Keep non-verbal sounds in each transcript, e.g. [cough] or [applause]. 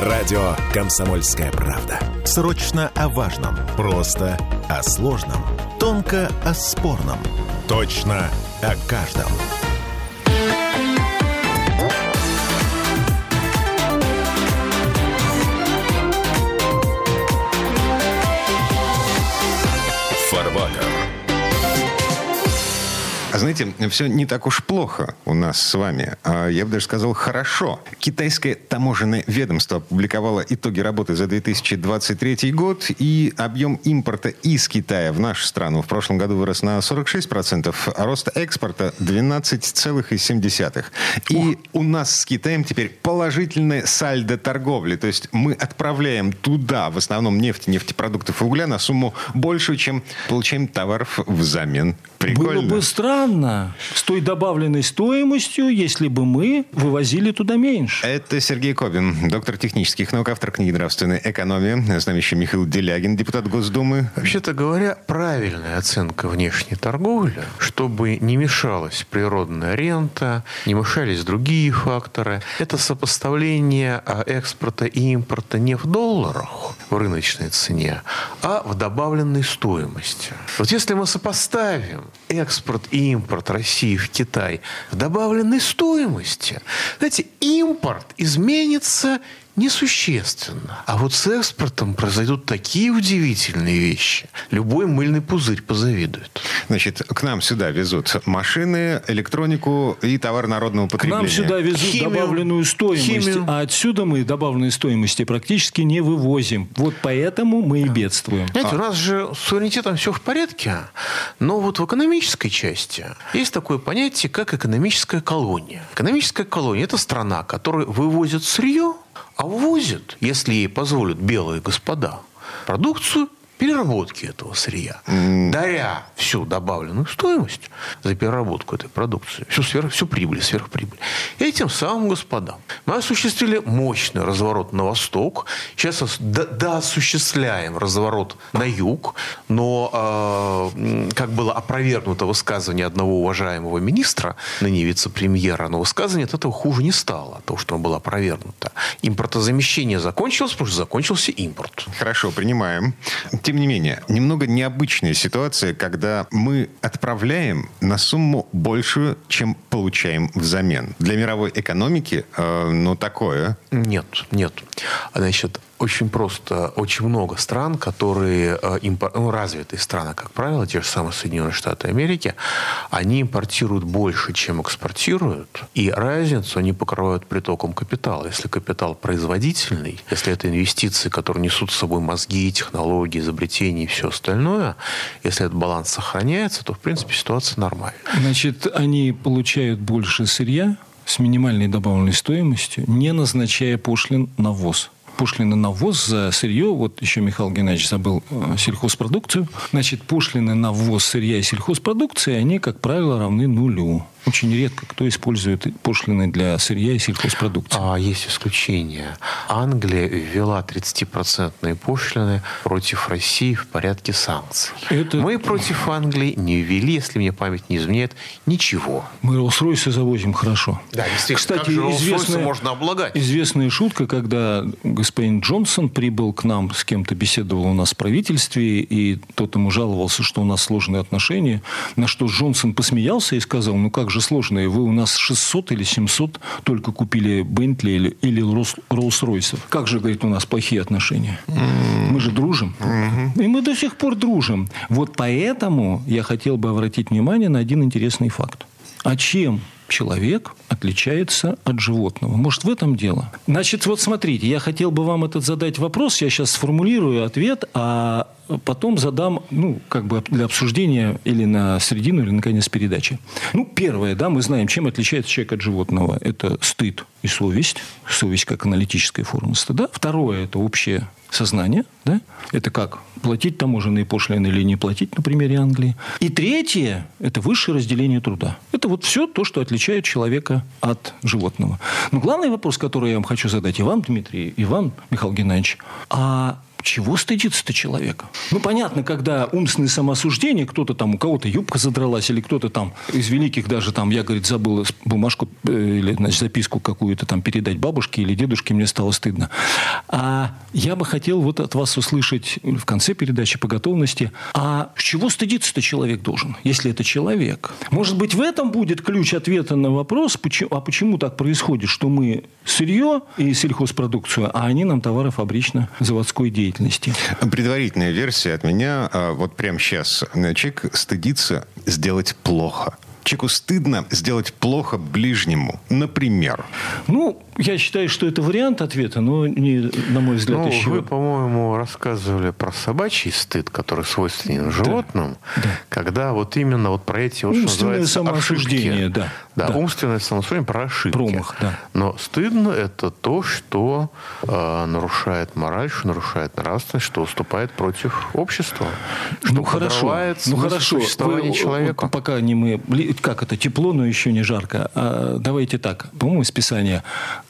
Радио «Комсомольская правда». Срочно о важном. Просто о сложном. Тонко о спорном. Точно о каждом. Фарватер. А знаете, все не так уж плохо у нас с вами. А Я бы даже сказал, хорошо. Китайское таможенное ведомство опубликовало итоги работы за 2023 год, и объем импорта из Китая в нашу страну в прошлом году вырос на 46%, а рост экспорта 12,7%. И у нас с Китаем теперь положительное сальдо торговли. То есть мы отправляем туда в основном нефть, нефтепродуктов и угля на сумму большую, чем получаем товаров взамен. Прикольно. Было бы странно с той добавленной стоимостью, если бы мы вывозили туда меньше. Это Сергей Кобин, доктор технических наук, автор книги «Нравственная экономия». С нами еще Михаил Делягин, депутат Госдумы. Вообще-то говоря, правильная оценка внешней торговли, чтобы не мешалась природная рента, не мешались другие факторы, это сопоставление а, экспорта и импорта не в долларах, в рыночной цене, а в добавленной стоимости. Вот если мы сопоставим экспорт и импорт России в Китай в добавленной стоимости, знаете, импорт изменится несущественно. А вот с экспортом произойдут такие удивительные вещи. Любой мыльный пузырь позавидует. Значит, к нам сюда везут машины, электронику и товар народного К потребления. нам сюда везут Химию. добавленную стоимость, Химию. а отсюда мы добавленной стоимости практически не вывозим. Вот поэтому мы и бедствуем. Знаете, у нас же с суверенитетом все в порядке, но вот в экономической части есть такое понятие, как экономическая колония. Экономическая колония – это страна, которая вывозит сырье, а ввозит, если ей позволят белые господа, продукцию переработки этого сырья, даря всю добавленную стоимость за переработку этой продукции, всю, сверх, всю прибыль, сверхприбыль. И этим самым господам мы осуществили мощный разворот на восток, сейчас до- доосуществляем разворот на юг, но, э, как было опровергнуто высказывание одного уважаемого министра, ныне вице-премьера, но высказывание от этого хуже не стало, того, что оно было опровергнуто. Импортозамещение закончилось, потому что закончился импорт. Хорошо, принимаем. Тем не менее, немного необычная ситуация, когда мы отправляем на сумму большую, чем получаем взамен. Для мировой экономики, э, ну, такое. Нет, нет. Значит, очень просто, очень много стран, которые э, ну, развитые страны, как правило, те же самые Соединенные Штаты Америки, они импортируют больше, чем экспортируют, и разницу они покрывают притоком капитала. Если капитал производительный, если это инвестиции, которые несут с собой мозги, технологии, изобретения и все остальное, если этот баланс сохраняется, то, в принципе, ситуация нормальная. Значит, они получают больше сырья с минимальной добавленной стоимостью, не назначая пошлин на ввоз. Пошлины на ввоз за сырье, вот еще Михаил Геннадьевич забыл э, сельхозпродукцию, значит, пошлины на ввоз сырья и сельхозпродукции, они, как правило, равны нулю. Очень редко кто использует пошлины для сырья и сельхозпродукции. А есть исключение. Англия ввела 30% пошлины против России в порядке санкций. Это- Мы против Англии не ввели, если мне память не изменяет, ничего. Мы Роллс-Ройсы завозим хорошо. Кстати, известная, можно облагать? известная шутка, когда господин Джонсон прибыл к нам, с кем-то беседовал у нас в правительстве, и тот ему жаловался, что у нас сложные отношения, на что Джонсон посмеялся и сказал, ну как же сложные, вы у нас 600 или 700 только купили Бентли или, или Роллс- Роллс-Ройсов. Как же, говорит, у нас плохие отношения? Мы же дружим. И мы до сих пор дружим. Вот поэтому я хотел бы обратить внимание на один интересный факт. А чем человек отличается от животного? Может, в этом дело? Значит, вот смотрите, я хотел бы вам этот задать вопрос. Я сейчас сформулирую ответ, а потом задам, ну, как бы для обсуждения или на середину, или на конец передачи. Ну, первое, да, мы знаем, чем отличается человек от животного. Это стыд и совесть. Совесть как аналитическая форма стыда. Второе – это общее сознание, да? Это как платить таможенные пошлины или не платить, на примере Англии. И третье – это высшее разделение труда. Это вот все то, что отличает человека от животного. Но главный вопрос, который я вам хочу задать и вам, Дмитрий, и вам, Михаил Геннадьевич, а чего стыдиться-то человека? Ну, понятно, когда умственное самоосуждение, кто-то там, у кого-то юбка задралась, или кто-то там из великих даже там, я, говорит, забыл бумажку э, или, значит, записку какую-то там передать бабушке или дедушке, мне стало стыдно. А я бы хотел вот от вас услышать в конце передачи по готовности, а чего стыдиться-то человек должен, если это человек? Может быть, в этом будет ключ ответа на вопрос, почему, а почему так происходит, что мы сырье и сельхозпродукцию, а они нам товары фабрично-заводской деятельности. Предварительная версия от меня, а, вот прямо сейчас. Человек стыдится сделать плохо. Человеку стыдно сделать плохо ближнему. Например. Ну, я считаю, что это вариант ответа, но не, на мой взгляд, ну, еще... Вы, по-моему, рассказывали про собачий стыд, который свойственен животным, да. когда вот именно вот про эти вот, умственное что самоосуждение, да. Да, да. умственное самоосуждение про ошибки. Промах, да. Но стыдно это то, что э, нарушает мораль, что нарушает нравственность, что уступает против общества, что ну, хорошо. ну, хорошо. существование Вы, человека. Пока не мы... Как это? Тепло, но еще не жарко. А, давайте так. По-моему, из Писания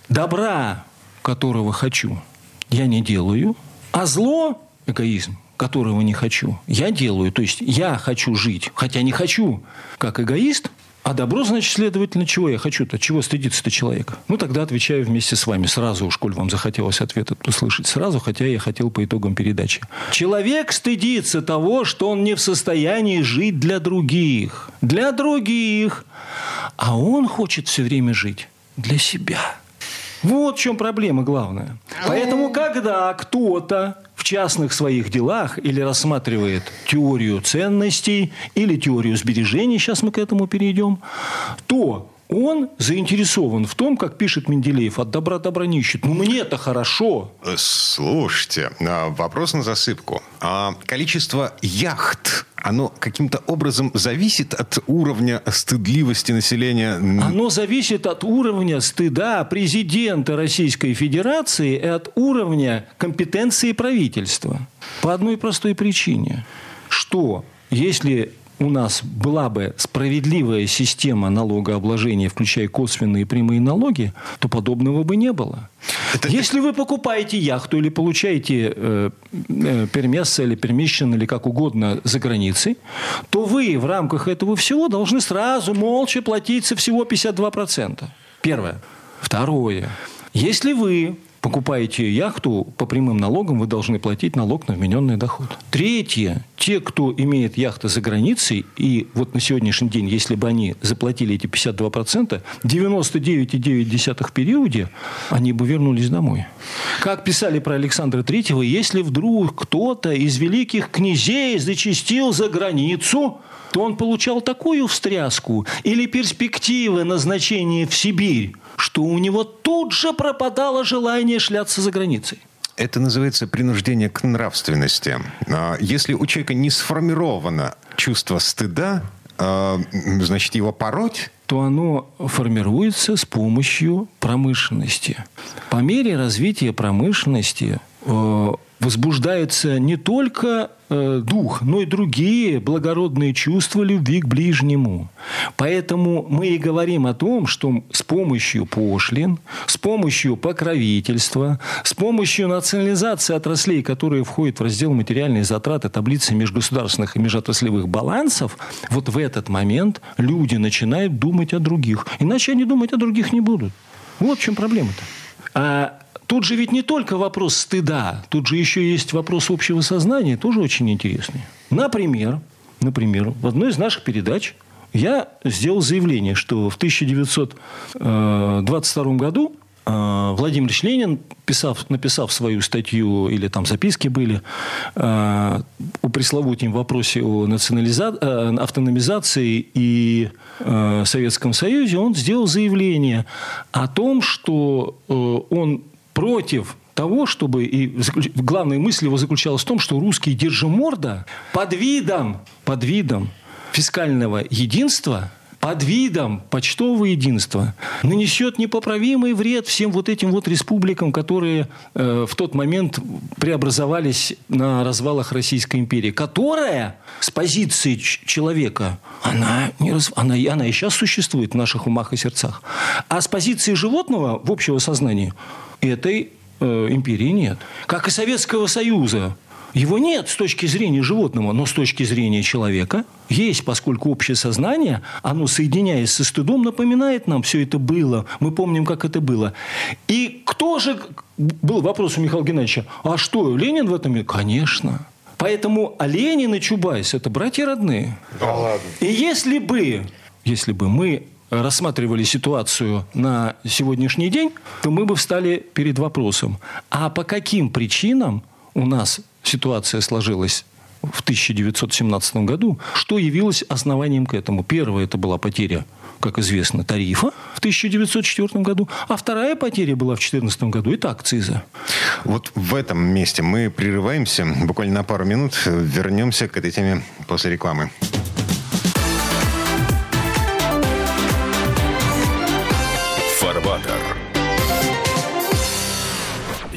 добра, которого хочу, я не делаю, а зло, эгоизм, которого не хочу, я делаю. То есть я хочу жить, хотя не хочу, как эгоист, а добро, значит, следовательно, чего я хочу-то? Чего стыдиться-то человека? Ну, тогда отвечаю вместе с вами сразу, уж коль вам захотелось ответ услышать сразу, хотя я хотел по итогам передачи. Человек стыдится того, что он не в состоянии жить для других. Для других. А он хочет все время жить для себя. Вот в чем проблема главная. Поэтому, когда кто-то в частных своих делах или рассматривает теорию ценностей или теорию сбережений, сейчас мы к этому перейдем, то он заинтересован в том, как пишет Менделеев, от добра добра не ищет. Ну, мне-то хорошо. Слушайте, а, вопрос на засыпку. А количество яхт, оно каким-то образом зависит от уровня стыдливости населения? Оно зависит от уровня стыда президента Российской Федерации и от уровня компетенции правительства. По одной простой причине, что если у нас была бы справедливая система налогообложения, включая косвенные и прямые налоги, то подобного бы не было. Это... Если вы покупаете яхту или получаете э, э, пермесса или пермещен или как угодно за границей, то вы в рамках этого всего должны сразу молча платить со всего 52%. Первое. Второе. Если вы покупаете яхту, по прямым налогам вы должны платить налог на вмененный доход. Третье. Те, кто имеет яхты за границей, и вот на сегодняшний день, если бы они заплатили эти 52%, 99,9 в периоде, они бы вернулись домой. Как писали про Александра Третьего, если вдруг кто-то из великих князей зачастил за границу, то он получал такую встряску или перспективы назначения в Сибирь, что у него тут же пропадало желание шляться за границей. Это называется принуждение к нравственности. А, если у человека не сформировано чувство стыда, а, значит, его пороть то оно формируется с помощью промышленности. По мере развития промышленности э, возбуждается не только э, дух, но и другие благородные чувства любви к ближнему. Поэтому мы и говорим о том, что с помощью пошлин, с помощью покровительства, с помощью национализации отраслей, которые входят в раздел материальные затраты таблицы межгосударственных и межотраслевых балансов, вот в этот момент люди начинают думать о других. Иначе они думать о других не будут. Вот в чем проблема-то. А Тут же ведь не только вопрос стыда, тут же еще есть вопрос общего сознания, тоже очень интересный. Например, например, в одной из наших передач я сделал заявление, что в 1922 году э, Владимир Ленин, писав, написав свою статью, или там записки были, э, о пресловутом вопросе о национализа... Э, автономизации и Советском Союзе, он сделал заявление о том, что он против того, чтобы... И главная мысль его заключалась в том, что русский держиморда под видом, под видом фискального единства под видом почтового единства нанесет непоправимый вред всем вот этим вот республикам, которые э, в тот момент преобразовались на развалах Российской империи, которая с позиции человека, она, не раз, она, она и сейчас существует в наших умах и сердцах, а с позиции животного в общего сознания этой э, империи нет. Как и Советского Союза. Его нет с точки зрения животного, но с точки зрения человека есть, поскольку общее сознание, оно, соединяясь со стыдом, напоминает нам, все это было. Мы помним, как это было. И кто же... Был вопрос у Михаила Геннадьевича, а что, Ленин в этом мире? Конечно. Поэтому а Ленин и Чубайс – это братья родные. Да ладно. И если бы, если бы мы рассматривали ситуацию на сегодняшний день, то мы бы встали перед вопросом, а по каким причинам у нас ситуация сложилась в 1917 году, что явилось основанием к этому. Первое – это была потеря, как известно, тарифа в 1904 году, а вторая потеря была в 2014 году – это акциза. Вот в этом месте мы прерываемся буквально на пару минут. Вернемся к этой теме после рекламы.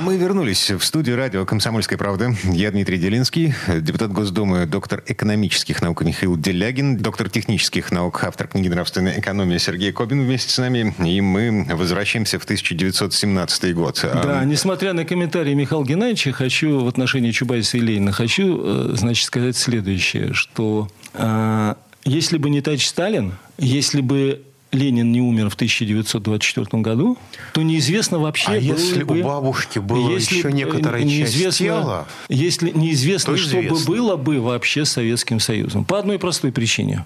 А мы вернулись в студию радио «Комсомольская правда». Я Дмитрий Делинский, депутат Госдумы, доктор экономических наук Михаил Делягин, доктор технических наук, автор книги «Нравственная экономия» Сергей Кобин вместе с нами. И мы возвращаемся в 1917 год. Да, несмотря на комментарии Михаила Геннадьевича, хочу в отношении Чубайса и Ленина, хочу, э, значит, сказать следующее, что э, если бы не товарищ Сталин, если бы Ленин не умер в 1924 году, то неизвестно вообще... А если бы, у бабушки было если еще некоторая часть тела... Если неизвестно, то что известно. бы было бы вообще с Советским Союзом. По одной простой причине.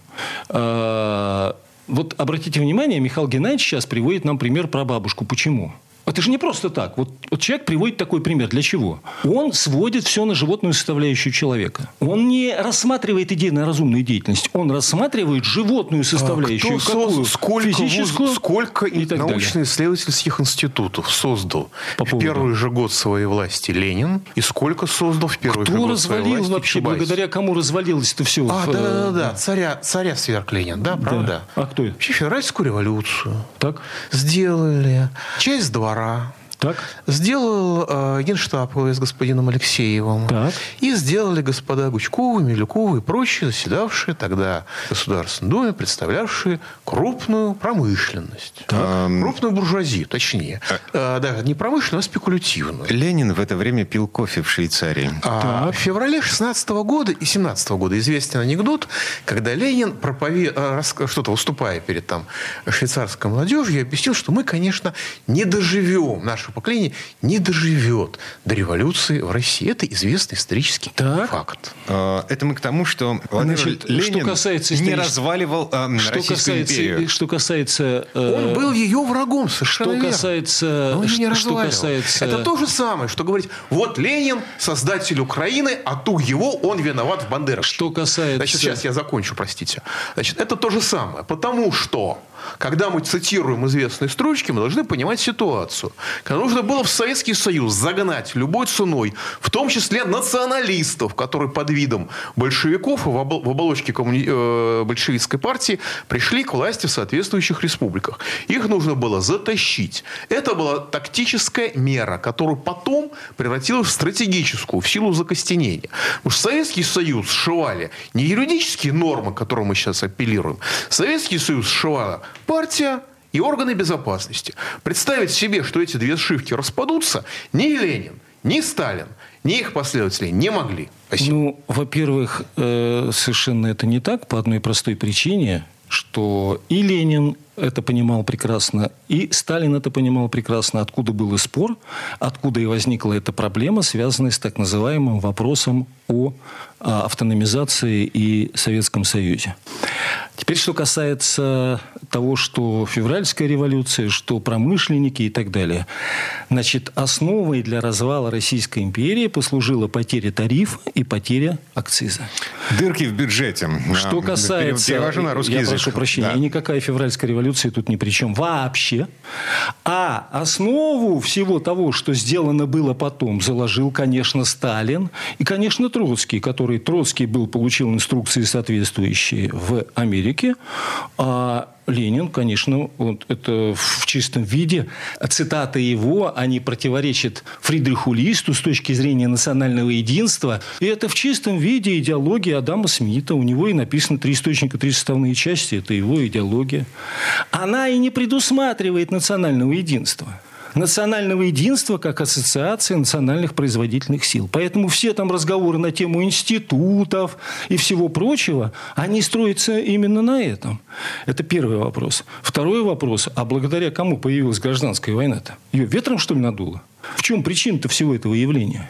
А, Вот обратите внимание, Михаил Геннадьевич сейчас приводит нам пример про бабушку. Почему? Это же не просто так. Вот, вот человек приводит такой пример. Для чего? Он сводит все на животную составляющую человека. Он не рассматривает идейно-разумную деятельность. Он рассматривает животную составляющую. А Кто Какую? соз- сколько, Физическую вуз- сколько и так далее. научно-исследовательских институтов создал По в поводу? первый же год своей власти Ленин и сколько создал в первый же Кто год своей развалил власти вообще? Чубайс? Благодаря кому развалилось это все? А, да, да, да, да. Царя, царя сверг Ленин, да, правда? А кто это? Вообще февральскую революцию Так? сделали. Часть двора. Sarah. Так? Сделал э, генштаб с господином Алексеевым. Так. И сделали господа Гучковы, Милюковы и прочие, заседавшие тогда в Государственной Думе, представлявшие крупную промышленность. Крупную буржуазию, точнее. Э, да, не промышленную, а спекулятивную. Ленин в это время пил кофе в Швейцарии. А в феврале 16 года и 17 года известен анекдот, когда Ленин, пропове- э, что-то выступая перед там, швейцарской молодежью, объяснил, что мы, конечно, не доживем, наше поколение не доживет до революции в России. Это известный исторический Так. факт. Э, Это мы к тому, что Владимир Значит, Ленин что касается не разваливал э, Что Российскую касается, империю. что касается... э, Он был ее врагом, совершенно что верно. касается- Но он не что- что разваливал. касается- Это то же самое, что говорить, вот Ленин, создатель Украины, а ту его он виноват в Бандеровщине. Что касается... Значит, сейчас я закончу, простите. Значит, это то же самое. Потому что, когда мы цитируем известные строчки, мы должны понимать ситуацию. Когда нужно было в Советский Союз загнать любой ценой, в том числе националистов, которые под видом большевиков в обол- в оболочке коммуни- э, большевистской партии пришли к власти в соответствующих республиках. Их нужно было затащить. Это была тактическая мера, которую потом превратилась в стратегическую, в силу закостенения. Потому что Советский Союз сшивали не юридические нормы, к которым мы сейчас апеллируем. Советский Союз сшивала партия, и органы безопасности. Представить себе, что эти две сшивки распадутся, ни Ленин, ни Сталин, ни их последователи не могли. Спасибо. Ну, во-первых, э, совершенно это не так по одной простой причине, что и Ленин это понимал прекрасно, и Сталин это понимал прекрасно, откуда был и спор, откуда и возникла эта проблема, связанная с так называемым вопросом о а, автономизации и Советском Союзе. Теперь, что касается того, что февральская революция, что промышленники и так далее. Значит, основой для развала Российской империи послужила потеря тарифа и потеря акциза. Дырки в бюджете. Что касается... Перевожу на русский я язык. прошу прощения, Да. и никакая февральская революция тут ни при чем вообще. А основу всего того, что сделано было потом, заложил, конечно, Сталин и, конечно, Троцкий, который Троцкий был, получил инструкции соответствующие в Америке, а Ленин, конечно, вот это в чистом виде. Цитаты его, они противоречат Фридриху Листу с точки зрения национального единства. И это в чистом виде идеология Адама Смита. У него и написано три источника, три составные части. Это его идеология. Она и не предусматривает национального единства национального единства как ассоциации национальных производительных сил. Поэтому все там разговоры на тему институтов и всего прочего, они строятся именно на этом. Это первый вопрос. Второй вопрос. А благодаря кому появилась гражданская война-то? Ее ветром, что ли, надуло? В чем причина-то всего этого явления?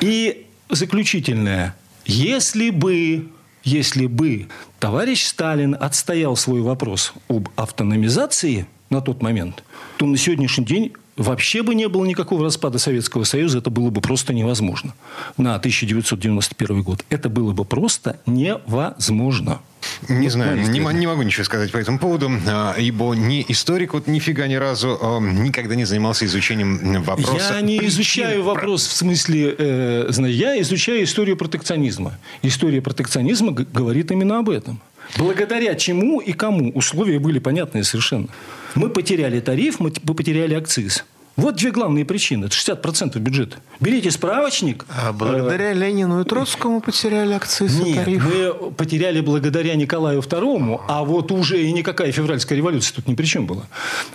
И заключительное. Если бы если бы товарищ Сталин отстоял свой вопрос об автономизации на тот момент, то на сегодняшний день вообще бы не было никакого распада Советского Союза, это было бы просто невозможно. На 1991 год. Это было бы просто невозможно. Не знаю, не, не могу ничего сказать по этому поводу, а, ибо ни историк вот нифига ни разу а, никогда не занимался изучением вопроса. Я не причин изучаю про- вопрос в смысле, э, знаешь, я изучаю историю протекционизма. История протекционизма говорит именно об этом. Благодаря чему и кому условия были понятные совершенно. Мы потеряли тариф, мы потеряли акциз. Вот две главные причины. Это 60% бюджета. Берите справочник. А благодаря Ленину и Троцкому потеряли акциз и Нет, тариф. мы потеряли благодаря Николаю II, а вот уже и никакая февральская революция тут ни при чем была.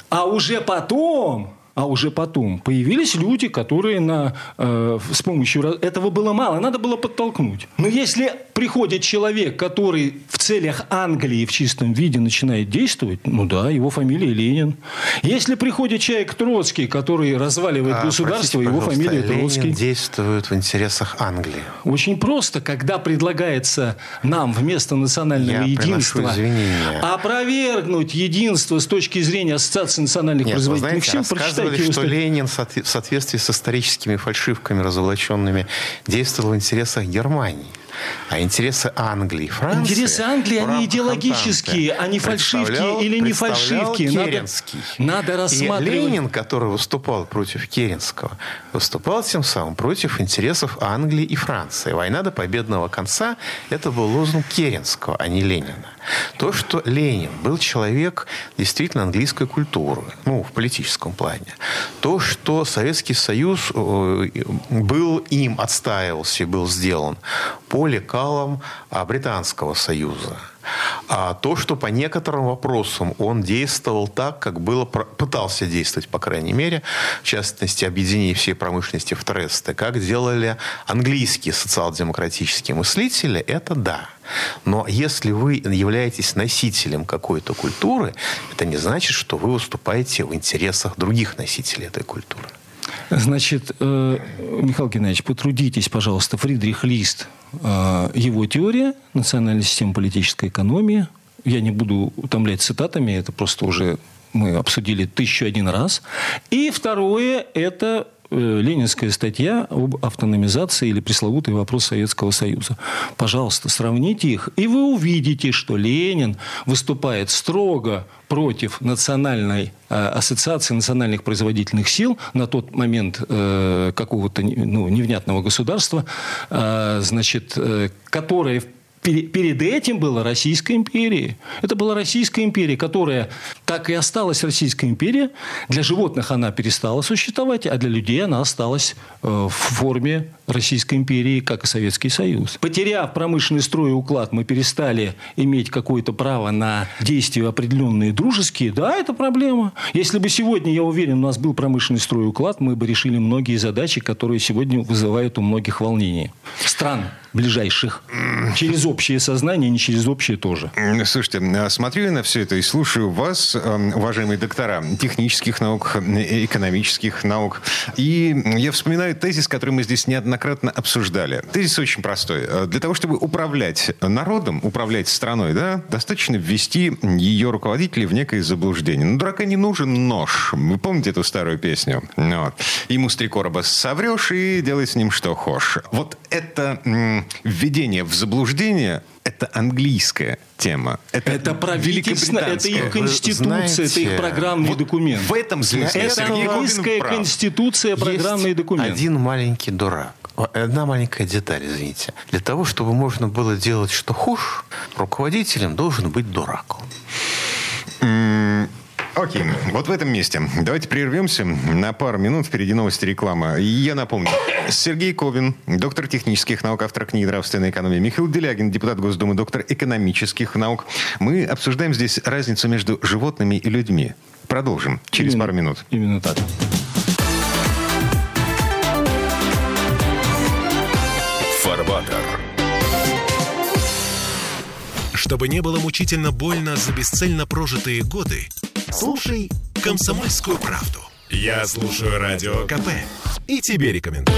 А уже потом, а уже потом появились люди, которые на, э, с помощью... Этого было мало, надо было подтолкнуть. Но если приходит человек, который в целях Англии в чистом виде начинает действовать, ну да, его фамилия Ленин. Если приходит человек Троцкий, который разваливает А, государство, простите, его фамилия Ленин Троцкий. действует в интересах Англии. Очень просто, когда предлагается нам вместо национального Я единства опровергнуть единство с точки зрения Ассоциации национальных Нет, производительных знаете, сил, его что статью. Ленин в соотве- в соответствии с историческими фальшивками разоблаченными действовал в интересах Германии. А интересы Англии и Франции... Интересы Англии, они идеологические, они фальшивки или не фальшивки. Надо- Керенский. надо И рассматривать- Ленин, который выступал против Керенского, выступал тем самым против интересов Англии и Франции. Война до победного конца – это был лозунг Керенского, а не Ленина. То, что Ленин был человек действительно английской культуры, ну, в политическом плане. То, что Советский Союз э, был им, отстаивался и был сделан по лекалам а, Британского Союза. А то, что по некоторым вопросам он действовал так, как было, пытался действовать, по крайней мере, в частности, объединение всей промышленности в тресты, как делали английские социал-демократические мыслители, это да. Но если вы являетесь носителем какой-то культуры, это не значит, что вы выступаете в интересах других носителей этой культуры. Значит, э, Михаил Геннадьевич, потрудитесь, пожалуйста, Фридрих Лист, его теория национальной системы политической экономии. Я не буду утомлять цитатами, это просто уже мы обсудили тысячу один раз. И второе – это ленинская статья об автономизации или пресловутый вопрос Советского Союза. Пожалуйста, сравните их, и вы увидите, что Ленин выступает строго против национальной э, ассоциации национальных производительных сил на тот момент э, какого-то ну, невнятного государства, э, значит, э, которое перед этим была Российская империя. Это была Российская империя, которая так и осталась Российская империя. Для животных она перестала существовать, а для людей она осталась э, в форме Российской империи, как и Советский Союз. Потеряв промышленный строй и уклад, мы перестали иметь какое-то право на действия определенные дружеские. Да, это проблема. Если бы сегодня, я уверен, у нас был промышленный строй и уклад, мы бы решили многие задачи, которые сегодня вызывают у многих волнение. Стран ближайших. Через общее сознание, не через общее тоже. Слушайте, а смотрю я на все это и слушаю вас, эм, уважаемые доктора технических наук, э, экономических наук. И я вспоминаю тезис, который мы здесь неоднократно неоднократно обсуждали. Тезис очень простой. Э, для того, чтобы управлять народом, управлять страной, да, достаточно ввести ее руководителей в некое заблуждение. Ну, дурака не нужен нож. Вы помните эту старую песню? Ну вот. Ему с три короба соврешь и делай с ним что хочешь. Вот это введение в заблуждение это английская тема. Это, это правительство, это их конституция, знаете, это их программный вот документ. В этом смысле это английская конституция, программный Есть документ. один маленький дурак. Одна маленькая деталь, извините. Для того, чтобы можно было делать что хуже, руководителем должен быть дурак. Окей, вот в этом месте давайте прервемся на пару минут. Впереди новости реклама. Я напомню, Сергей Ковин, доктор технических наук, автор книги «Нравственная экономия», Михаил Делягин, депутат Госдумы, доктор экономических наук. Мы обсуждаем здесь разницу между животными и людьми. Продолжим через именно, пару минут. Именно так. Фарбатер. Чтобы не было мучительно больно за бесцельно прожитые годы, Слушай «Комсомольскую правду». Я слушаю Радио КП и тебе рекомендую.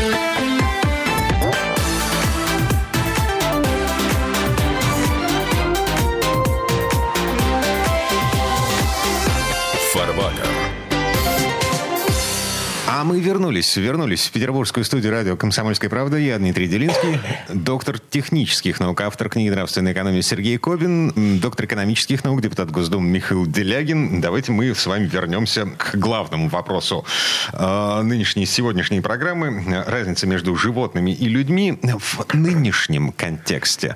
Фарбатер. А мы вернулись, вернулись в петербургскую студию радио «Комсомольская правда». Я Дмитрий Делинский, доктор технических наук, автор книги «Нравственная экономия» Сергей Кобин, доктор экономических наук, депутат Госдумы Михаил Делягин. Давайте мы с вами вернемся к главному вопросу э, нынешней, сегодняшней программы. Разница между животными и людьми в нынешнем контексте.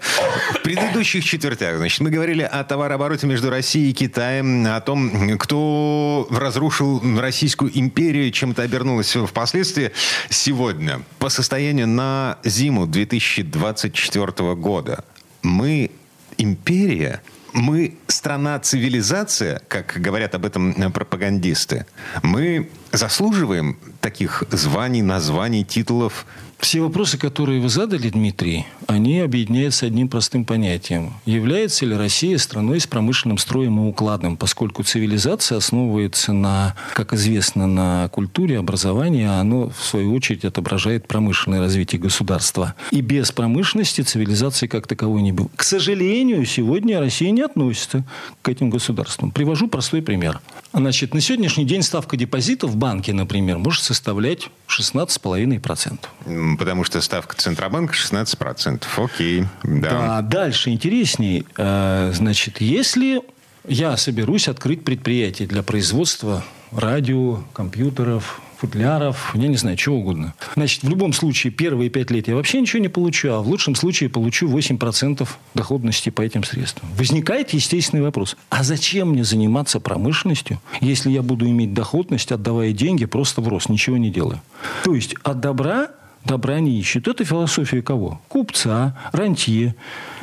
В предыдущих четвертях, значит, мы говорили о товарообороте между Россией и Китаем, о том, кто разрушил Российскую империю, чем-то обернул изменилось впоследствии. Сегодня, по состоянию на зиму 2024 года, мы империя, мы страна-цивилизация, как говорят об этом пропагандисты. Мы заслуживаем таких званий, названий, титулов все вопросы, которые вы задали, Дмитрий, они объединяются одним простым понятием. Является ли Россия страной с промышленным строем и укладом, поскольку цивилизация основывается на, как известно, на культуре, образовании, а оно, в свою очередь, отображает промышленное развитие государства. И без промышленности цивилизации как таковой не было. К сожалению, сегодня Россия не относится к этим государствам. Привожу простой пример. Значит, на сегодняшний день ставка депозита в банке, например, может составлять 16,5%. Потому что ставка Центробанка 16%. Окей. Да. да дальше интересней. Э, значит, если я соберусь открыть предприятие для производства радио, компьютеров, футляров, я не знаю, чего угодно. Значит, в любом случае, первые пять лет я вообще ничего не получу, а в лучшем случае получу 8% доходности по этим средствам. Возникает естественный вопрос. А зачем мне заниматься промышленностью, если я буду иметь доходность, отдавая деньги просто в рост, ничего не делая? То есть, от добра добра не ищут. Это философия кого? Купца, рантье,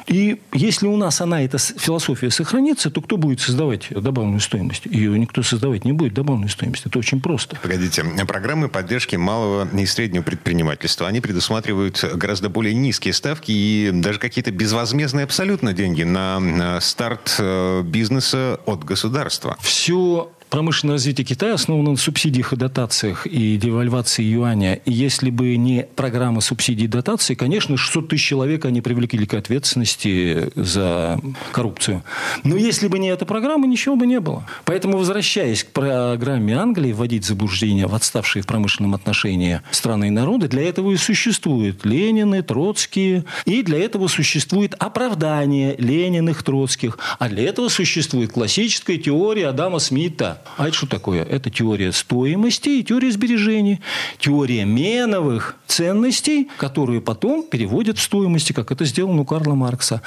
и если у нас она, эта философия сохранится, то кто будет создавать добавленную стоимость? Ее никто создавать не будет, добавленную стоимость. Это очень просто. Погодите, программы поддержки малого и среднего предпринимательства, они предусматривают гораздо более низкие ставки и даже какие-то безвозмездные абсолютно деньги на старт э, бизнеса от государства. Все промышленное развитие Китая основано на субсидиях и дотациях и девальвации юаня. И если бы не программа субсидий и дотаций, конечно, 600 тысяч человек они привлекли к ответственности за коррупцию. Но если бы не эта программа, ничего бы не было. Поэтому, возвращаясь к программе Англии вводить заблуждения в отставшие в промышленном отношении страны и народы, для этого и существуют Ленины, Троцкие, и для этого существует оправдание Лениных, Троцких, а для этого существует классическая теория Адама Смита а это что такое? Это теория стоимости и теория сбережений. Теория меновых ценностей, которые потом переводят в стоимости, как это сделано у Карла Маркса.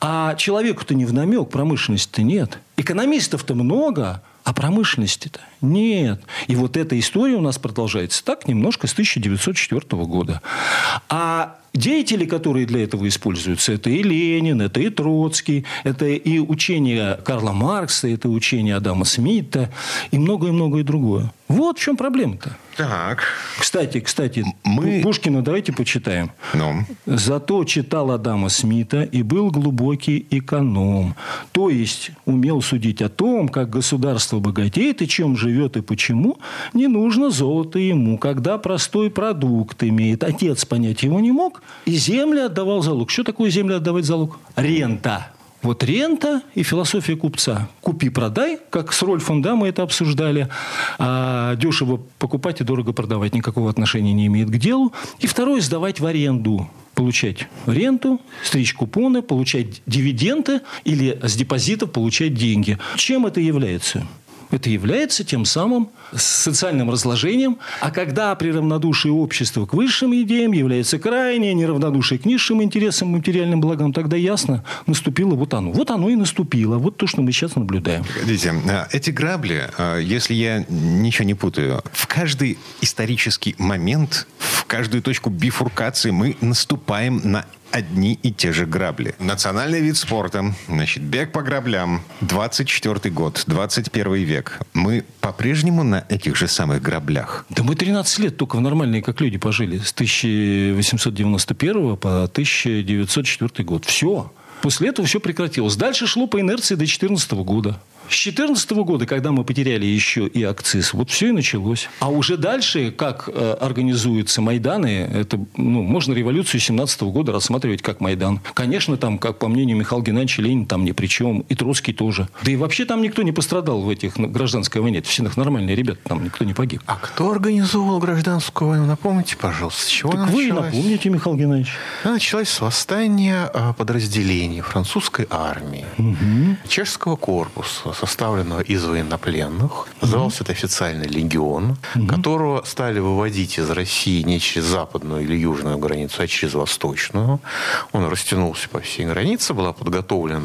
А человеку-то не в намек, промышленности-то нет. Экономистов-то много, а промышленности-то нет. И вот эта история у нас продолжается так немножко с 1904 года. А Деятели, которые для этого используются, это и Ленин, это и Троцкий, это и учение Карла Маркса, это учение Адама Смита и многое-многое другое. Вот в чем проблема-то. Так. Кстати, кстати, Мы- Пушкина давайте почитаем. Ну, Зато читал Адама Смита и был глубокий эконом. То есть умел судить о том, как государство богатеет и чем живет и почему. Не нужно золото ему, когда простой продукт имеет. Отец понять его не мог и земли отдавал залог. Что такое земли отдавать залог? Рента. Вот рента и философия купца. Купи-продай, как с Рольфом, да, мы это обсуждали. А дешево покупать и дорого продавать никакого отношения не имеет к делу. И второе, сдавать в аренду получать ренту, стричь купоны, получать дивиденды или с депозитов получать деньги. Чем это является? Это является тем самым социальным разложением. А когда при равнодушии общества к высшим идеям является крайнее неравнодушие к низшим интересам, материальным благам, тогда ясно, наступило вот оно. Вот оно и наступило. Вот то, что мы сейчас наблюдаем. Погодите, а, эти грабли, а, если я ничего не путаю, в каждый исторический момент, в каждую точку бифуркации мы наступаем на одни и те же грабли. Национальный вид спорта, значит, бег по граблям, 24 год, 21 век. Мы по-прежнему на этих же самых граблях. Да мы 13 лет только в нормальные, как люди, пожили. С 1891 по 1904 год. Все. После этого все прекратилось. Дальше шло по инерции до 2014 года. С 2014 года, когда мы потеряли еще и акциз, вот все и началось. А уже дальше, как э, организуются Майданы, это, ну, можно революцию 17 года рассматривать как Майдан. Конечно, там, как по мнению Михаила Геннадьевича Ленин, там ни при чем, и Троцкий тоже. Да и вообще там никто не пострадал в этих на- гражданской войне. Это все нормальные ребята, там никто не погиб. А кто организовал гражданскую войну? Напомните, пожалуйста, с чего она Так вы и началась? напомните, Михаил Геннадьевич. Она началась с восстания а, подразделений французской армии, чешского корпуса, составленного из военнопленных. Назывался это официальный легион, которого стали выводить из России не через западную или южную границу, а через восточную. Он растянулся по всей границе, была подготовлена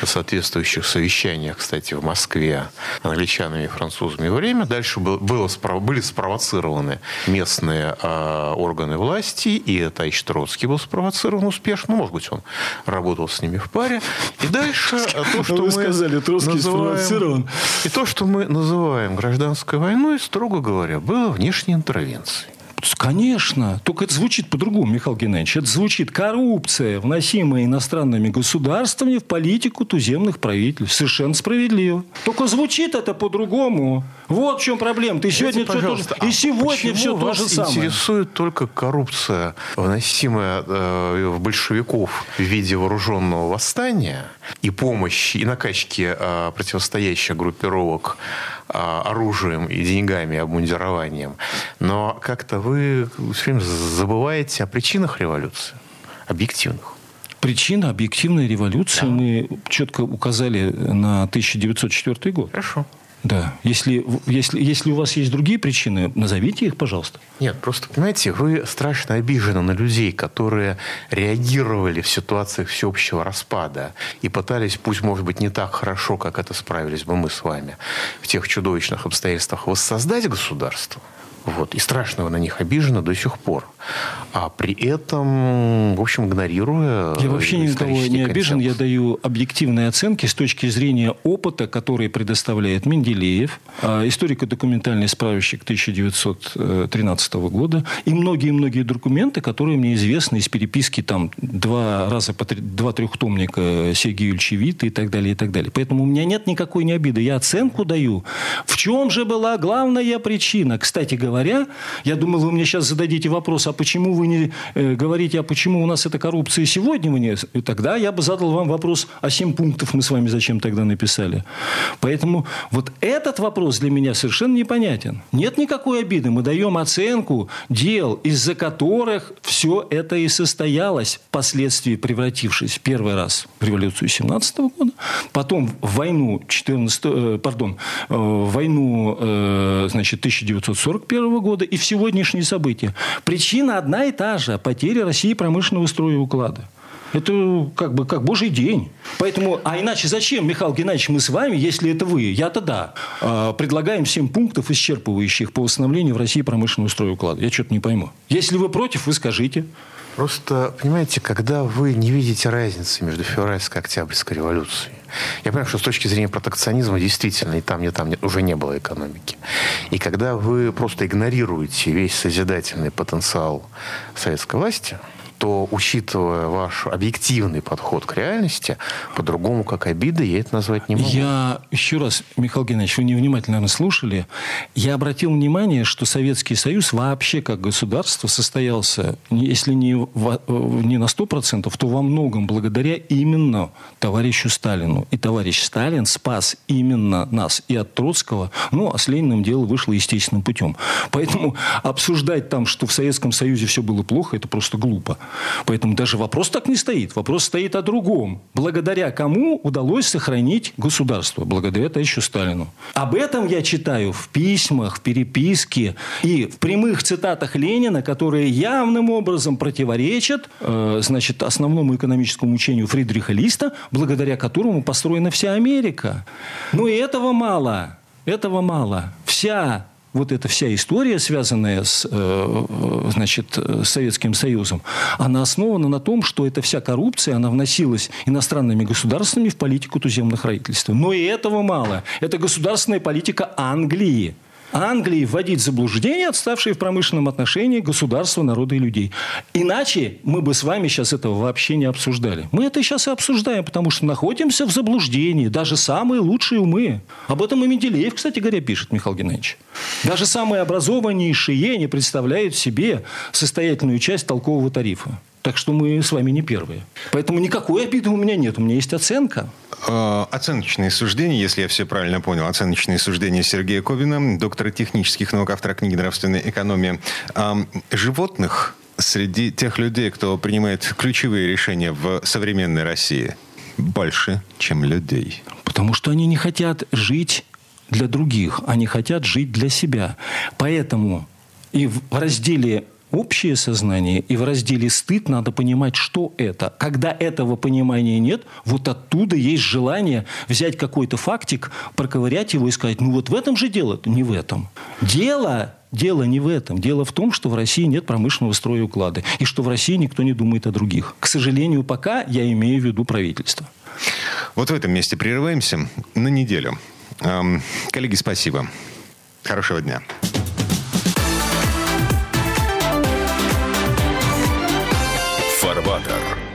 на соответствующих совещаниях, кстати, в Москве англичанами и французами время. Дальше был- было, были спровоцированы местные а, органы власти, и Товарищ Троцкий был спровоцирован успешно. Ну, может быть, он работал с ними в паре. И дальше а, то, что мы сказали, Троцкий называем- спровоцирован. И то, что мы называем гражданской войной, строго говоря, было внешней интервенцией. Конечно. Только это звучит по-другому, Михаил Геннадьевич. Это звучит коррупция, вносимая иностранными государствами в политику туземных правительств. Совершенно справедливо. Только звучит это по-другому. Вот в чем проблема. Ты сегодня Скажите, всё то пожалуйста, же- И а сегодня все то же самое. интересует только коррупция, вносимая э, в большевиков в виде вооруженного восстания и помощи, и накачки э, противостоящих группировок оружием и деньгами, и обмундированием. Но как-то вы все время забываете о причинах революции, объективных. Причина объективной революции мы четко указали на 1904 год. Хорошо. Да. Если, если, если у вас есть другие причины, назовите их, пожалуйста. Нет, просто, понимаете, вы страшно обижены на людей, которые реагировали в ситуациях всеобщего распада и пытались, пусть, может быть, не так хорошо, как это справились бы мы с вами, в тех чудовищных обстоятельствах воссоздать государство. Вот. И страшно вы на них обижены до сих пор. А при этом, в общем, игнорируя Я вообще ни на кого не обижен. Я даю объективные оценки с точки зрения опыта, который предоставляет Менделеев, а, историко-документальный справочник 1913 года и многие-многие документы, которые мне известны из переписки там два раза по три, два трехтомника Сергея Юльевича Вита и так далее, и так далее. Поэтому у меня нет никакой не обиды. Я оценку даю. В чем же была главная причина? Кстати говоря, я думал, вы мне сейчас зададите вопрос, а почему вы не э, говорите, а почему у нас эта коррупция сегодня? Вы не... Тогда я бы задал вам вопрос, а 7 пунктов мы с вами зачем тогда написали? Поэтому вот этот вопрос для меня совершенно непонятен. Нет никакой обиды. Мы даем оценку дел, из-за которых все это и состоялось, впоследствии превратившись первый раз в революцию 17 года, потом в войну 14, э, пардон, э, в войну э, значит, 1941 года и в сегодняшние события. Причина одна и та же – потеря России промышленного строя и уклада. Это как бы как божий день. Поэтому, а иначе зачем, Михаил Геннадьевич, мы с вами, если это вы, я-то да, э, предлагаем 7 пунктов, исчерпывающих по восстановлению в России промышленного строя уклада? Я что-то не пойму. Если вы против, вы скажите. Просто, понимаете, когда вы не видите разницы между февральской и октябрьской революцией, Я понимаю, что с точки зрения протекционизма действительно и там, и там уже не было экономики. И когда вы просто игнорируете весь созидательный потенциал советской власти, то, учитывая ваш объективный подход к реальности, по-другому, как обида, я это назвать не могу. Я еще раз, Михаил Геннадьевич, вы невнимательно, наверное, слушали. Я обратил внимание, что Советский Союз вообще как государство состоялся, если не, в, не на 100%, то во многом благодаря именно товарищу Сталину. И товарищ Сталин спас именно нас и от Троцкого, ну, а с Лениным дело вышло естественным путем. Поэтому [laughs] обсуждать там, что в Советском Союзе все было плохо, это просто глупо. Поэтому даже вопрос так не стоит. Вопрос стоит о другом. Благодаря кому удалось сохранить государство? Благодаря товарищу Сталину. Об этом я читаю в письмах, в переписке и в прямых цитатах Ленина, которые явным образом противоречат э, значит, основному экономическому учению Фридриха Листа, благодаря которому построена вся Америка. Но и этого мало. Этого мало. Вся вот эта вся история, связанная с, э, значит, с Советским Союзом, она основана на том, что эта вся коррупция, она вносилась иностранными государствами в политику туземных правительств. Но и этого мало. Это государственная политика Англии – Англии вводить в заблуждение отставшие в промышленном отношении государства, народа и людей. Иначе мы бы с вами сейчас этого вообще не обсуждали. Мы это сейчас и обсуждаем, потому что находимся в заблуждении. Даже самые лучшие умы. Об этом и Менделеев, кстати говоря, пишет, Михаил Геннадьевич. Даже самые образованнейшие не представляют себе состоятельную часть толкового тарифа. Так что мы с вами не первые. Поэтому никакой обиды у меня нет. У меня есть оценка. Э, оценочные суждения, если я все правильно понял, оценочные суждения Сергея Ковина, доктора технических наук, автора книги «Нравственная экономия». Животных среди тех людей, кто принимает ключевые решения в современной России, больше, чем людей. Потому что они не хотят жить для других, они хотят жить для себя. Поэтому и в разделе общее сознание, и в разделе «стыд» надо понимать, что это. Когда этого понимания нет, вот оттуда есть желание взять какой-то фактик, проковырять его и сказать, ну вот в этом же дело, не в этом. Дело Дело не в этом. Дело в том, что в России нет промышленного строя уклада. И что в России никто не думает о других. К сожалению, пока я имею в виду правительство. Вот в этом месте прерываемся на неделю. Эм, коллеги, спасибо. Хорошего дня. Water.